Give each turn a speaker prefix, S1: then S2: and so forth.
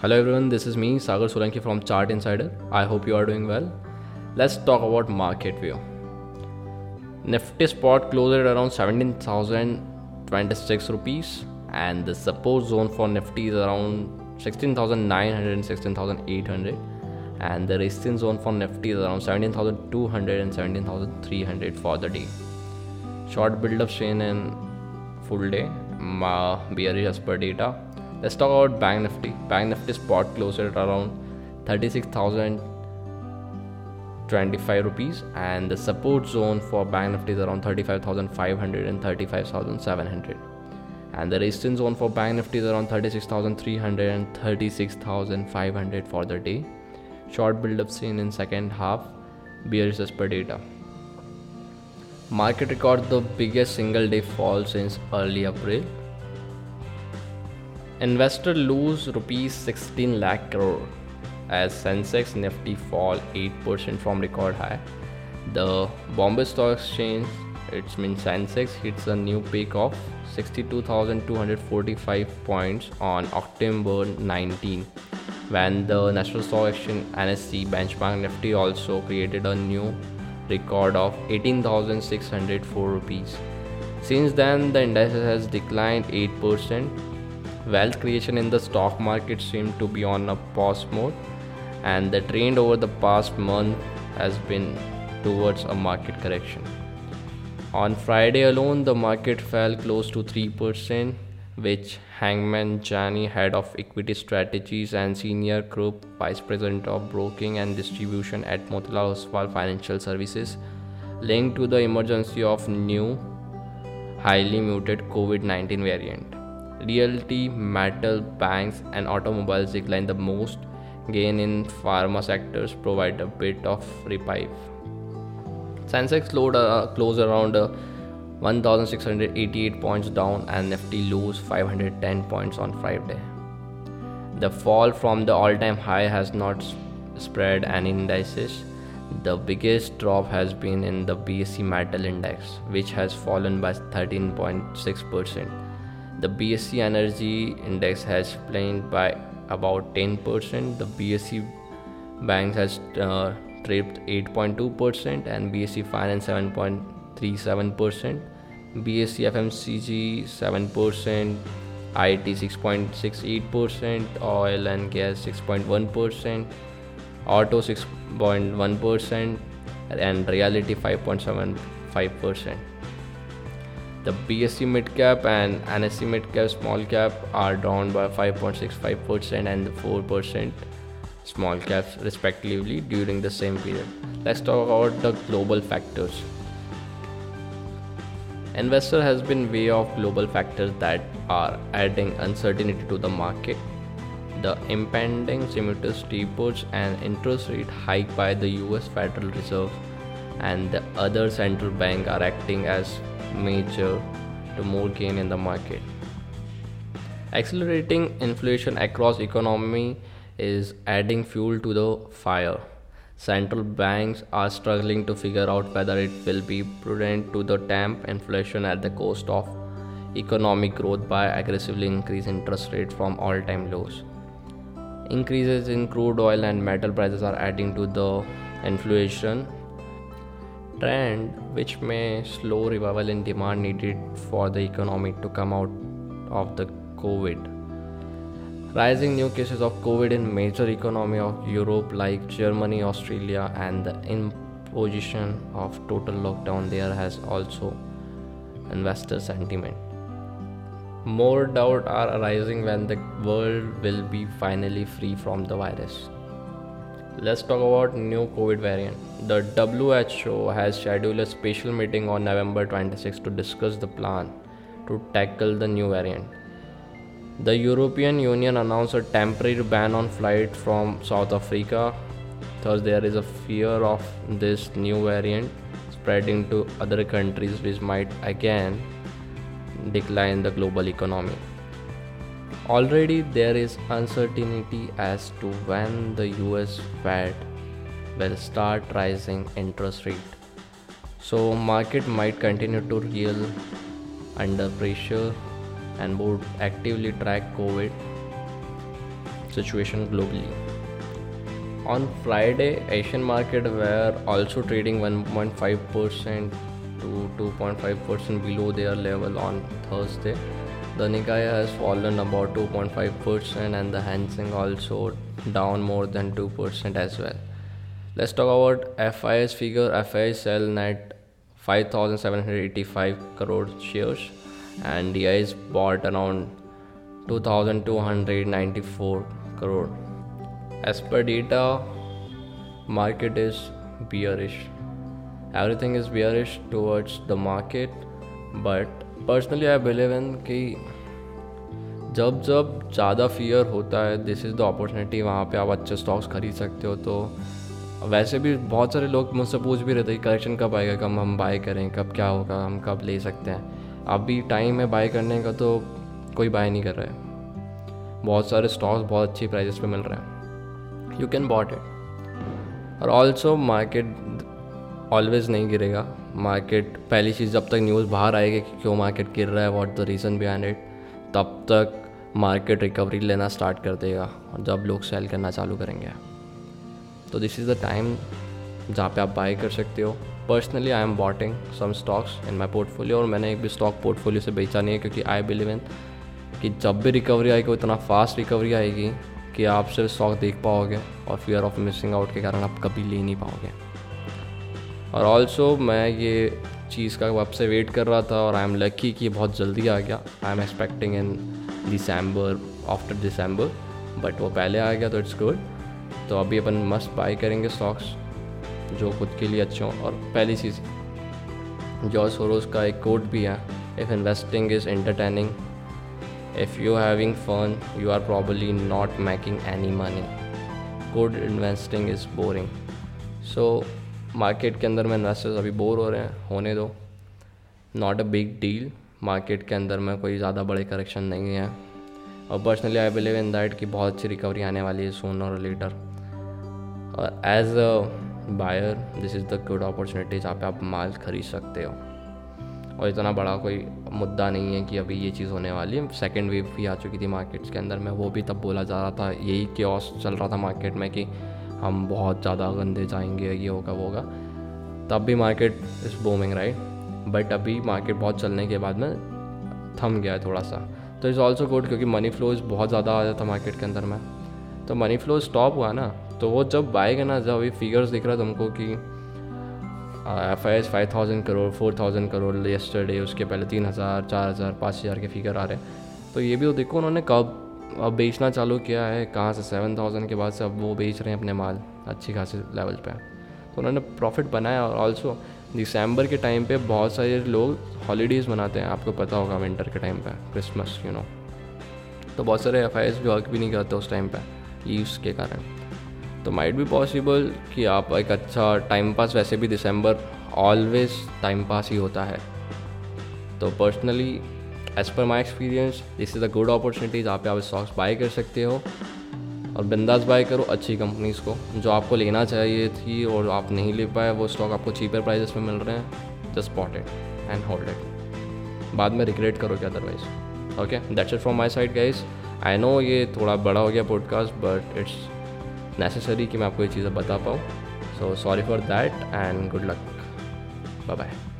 S1: Hello everyone, this is me Sagar Solanki from Chart Insider. I hope you are doing well. Let's talk about market view. Nifty spot closed at around 17,026 rupees and the support zone for Nifty is around 16,900 and 16,800 and the resistance zone for Nifty is around 17,200 and 17,300 for the day. Short build-up chain in full day, bearish as per data. Let's talk about Bank Nifty. Bank Nifty spot closed at around 36,025 rupees and the support zone for Bank Nifty is around 35,500 and 35,700 and the resistance zone for Bank Nifty is around 36,300 and 36,500 for the day. Short build-up seen in second half, bearish as per data. Market record the biggest single day fall since early April. Investor lose rupees 16 lakh crore as Sensex Nifty fall 8% from record high. The Bombay Stock Exchange, it means Sensex hits a new peak of 62,245 points on October 19 when the National Stock Exchange NSE benchmark Nifty also created a new record of 18,604 rupees. Since then, the index has declined 8%. Wealth creation in the stock market seemed to be on a pause mode, and the trend over the past month has been towards a market correction. On Friday alone, the market fell close to 3%, which Hemang Jani, head of equity strategies and senior group vice president of broking and distribution at Motilal Oswal Financial Services, linked to the emergency of new highly muted COVID-19 variant. Realty, metal, banks, and automobiles declined the most. Gain in pharma sectors provide a bit of reprieve. Sensex uh, close around uh, 1688 points down and Nifty lose 510 points on Friday. The fall from the all-time high has not spread any indices. The biggest drop has been in the BSE Metal Index, which has fallen by 13.6%. The BSE Energy Index has fallen by about 10%. The BSE Banks has uh, tripped 8.2% and BSE Finance 7.37%, BSE FMCG 7%, IT 6.68%, oil and gas 6.1%, auto 6.1%, and reality 5.75%. The BSE mid cap and NSE mid cap small cap are down by 5.65% and 4% small caps respectively during the same period. Let's talk about the global factors. Investor has been way of global factors that are adding uncertainty to the market. The impending stimulus tapers and interest rate hike by the US Federal Reserve and the other central bank are acting as major to more gain in the market. Accelerating inflation across economy is adding fuel to the fire. Central banks are struggling to figure out whether it will be prudent to the tamp inflation at the cost of economic growth by aggressively increase interest rates from all-time lows. Increases in crude oil and metal prices are adding to the inflation trend which may slow revival in demand needed for the economy to come out of the covid. Rising new cases of covid in major economy of europe like germany austria and the imposition of total lockdown there has also investor sentiment. More doubt are arising when the world will be finally free from the virus let's talk about new covid variant the who has scheduled a special meeting on november 26 to discuss the plan to tackle the new variant the European Union announced a temporary ban on flights from South Africa. Thus, there is a fear of this new variant spreading to other countries, which might again decline the global economy. Already, there is uncertainty as to when the US Fed will start rising interest rate. So, market might continue to reel under pressure and would actively track COVID situation globally. On Friday, Asian market were also trading 1.5% to 2.5% below their level on Thursday. The Nikkei has fallen about 2.5% and the Hang Seng also down more than 2% as well. Let's talk about FIS figure. FIS sell net 5,785 crore shares and DIs bought around 2,294 crore. As per data, market is bearish. Everything is bearish towards the market, but personally I believe in कि जब जब ज़्यादा fear होता है this is the opportunity वहाँ पे आप अच्छे स्टॉक्स खरीद सकते हो तो वैसे भी बहुत सारे लोग मुझसे पूछ भी रहे थे करेक्शन कब आएगा, कब हम बाय करें, कब क्या होगा, हम कब ले सकते हैं। अभी टाइम है बाय करने का तो कोई बाय नहीं कर रहा है। बहुत सारे स्टॉक्स बहुत अच्छी प्राइजेस पे मिल रहे हैं। यू कैन बॉट इट और ऑल्सो मार्केट ऑलवेज नहीं गिरेगा। मार्केट पहली चीज़ जब तक न्यूज़ बाहर आएगी कि क्यों मार्केट गिर रहा है what the reason behind it तब तक मार्केट रिकवरी लेना स्टार्ट कर देगा और जब लोग सेल करना चालू करेंगे। तो दिस इज़ द टाइम जहाँ पे आप बाय कर सकते हो। Personally I am buying some stocks in my portfolio और मैंने एक भी स्टॉक पोर्टफोलियो से बेचा नहीं है क्योंकि आई बिलीव इन कि जब भी रिकवरी आएगी, वो इतना फास्ट रिकवरी आएगी कि आप सिर्फ़ स्टॉक देख पाओगे और फियर ऑफ़ मिसिंग आउट के कारण आप कभी ले नहीं पाओगे। और ऑल्सो मैं ये चीज़ का वब से वेट कर रहा था और आई एम लकी कि बहुत जल्दी आ गया। I am expecting in December after December but वो पहले आ गया तो इट्स गुड तो अभी अपन मस्त बाई करेंगे स्टॉक्स जो खुद के लिए अच्छे हों। और पहली चीज़ जॉर्ज सोरोस का एक कोट भी है if investing is entertaining if you having fun you are probably not making any money good investing is boring so market के अंदर में इन्वेस्टर्स अभी बोर हो रहे हैं, होने दो। Not a big deal market के अंदर में कोई ज़्यादा बड़े करेक्शन नहीं है। और personally I believe in that कि बहुत अच्छी रिकवरी आने वाली है सोन और लेटर और as a buyer this is the good opportunity जहाँ पे आप माल खरीद सकते हो। और इतना बड़ा कोई मुद्दा नहीं है कि अभी ये चीज़ होने वाली है। सेकेंड वेव भी आ चुकी थी मार्केट्स के अंदर में, वो भी तब बोला जा रहा था, यही क्योस चल रहा था मार्केट में कि हम बहुत ज़्यादा गंदे जाएँगे, ये होगा, वो होगा। तब भी market is booming right but अभी मार्केट बहुत चलने के बाद में थम गया है थोड़ा सा तो इज़ ऑल्सो गुड क्योंकि मनी फ्लोज बहुत ज़्यादा आ जाता मार्केट के अंदर में। तो मनी फ्लो स्टॉप हुआ ना तो वो जब बाय ना, जब अभी फिगर्स दिख रहा तुमको कि F I S five thousand crore four thousand crore yesterday उसके पहले तीन हज़ार, चार हज़ार, पाँच हज़ार के फिगर आ रहे हैं। तो ये भी तो देखो उन्होंने कब अब बेचना चालू किया है, कहाँ से सेवन थाउज़ेंड के बाद से अब वो बेच रहे हैं अपने माल, अच्छी खासी लेवल पे। तो उन्होंने प्रॉफिट बनाया और ऑल्सो दिसंबर के टाइम पे बहुत सारे लोग हॉलीडेज़ मनाते हैं, आपको पता होगा विंटर के टाइम पे क्रिसमस यू नो तो बहुत सारे एफ़ आई भी वर्क भी नहीं करते उस टाइम पर लीव्स के कारण। तो माइट भी पॉसिबल कि आप एक अच्छा टाइम पास वैसे भी दिसंबर ऑलवेज टाइम पास ही होता है। तो personally as per my experience this is a good opportunity जहाँ पे आप स्टॉक्स बाय कर सकते हो। और बिंदास बाय करो अच्छी कंपनीज़ को। जो आपको लेना चाहिए थी और आप नहीं ले पाए, वो स्टॉक आपको चीपर प्राइजेस में मिल रहे हैं। Just spot it and hold it बाद में रिग्रेट करोगे otherwise okay that's it from my side guys I know ये थोड़ा बड़ा हो गया पॉडकास्ट बट इट्स नेसेसरी कि मैं आपको ये चीज़ें बता पाऊँ। So sorry for that and good luck bye bye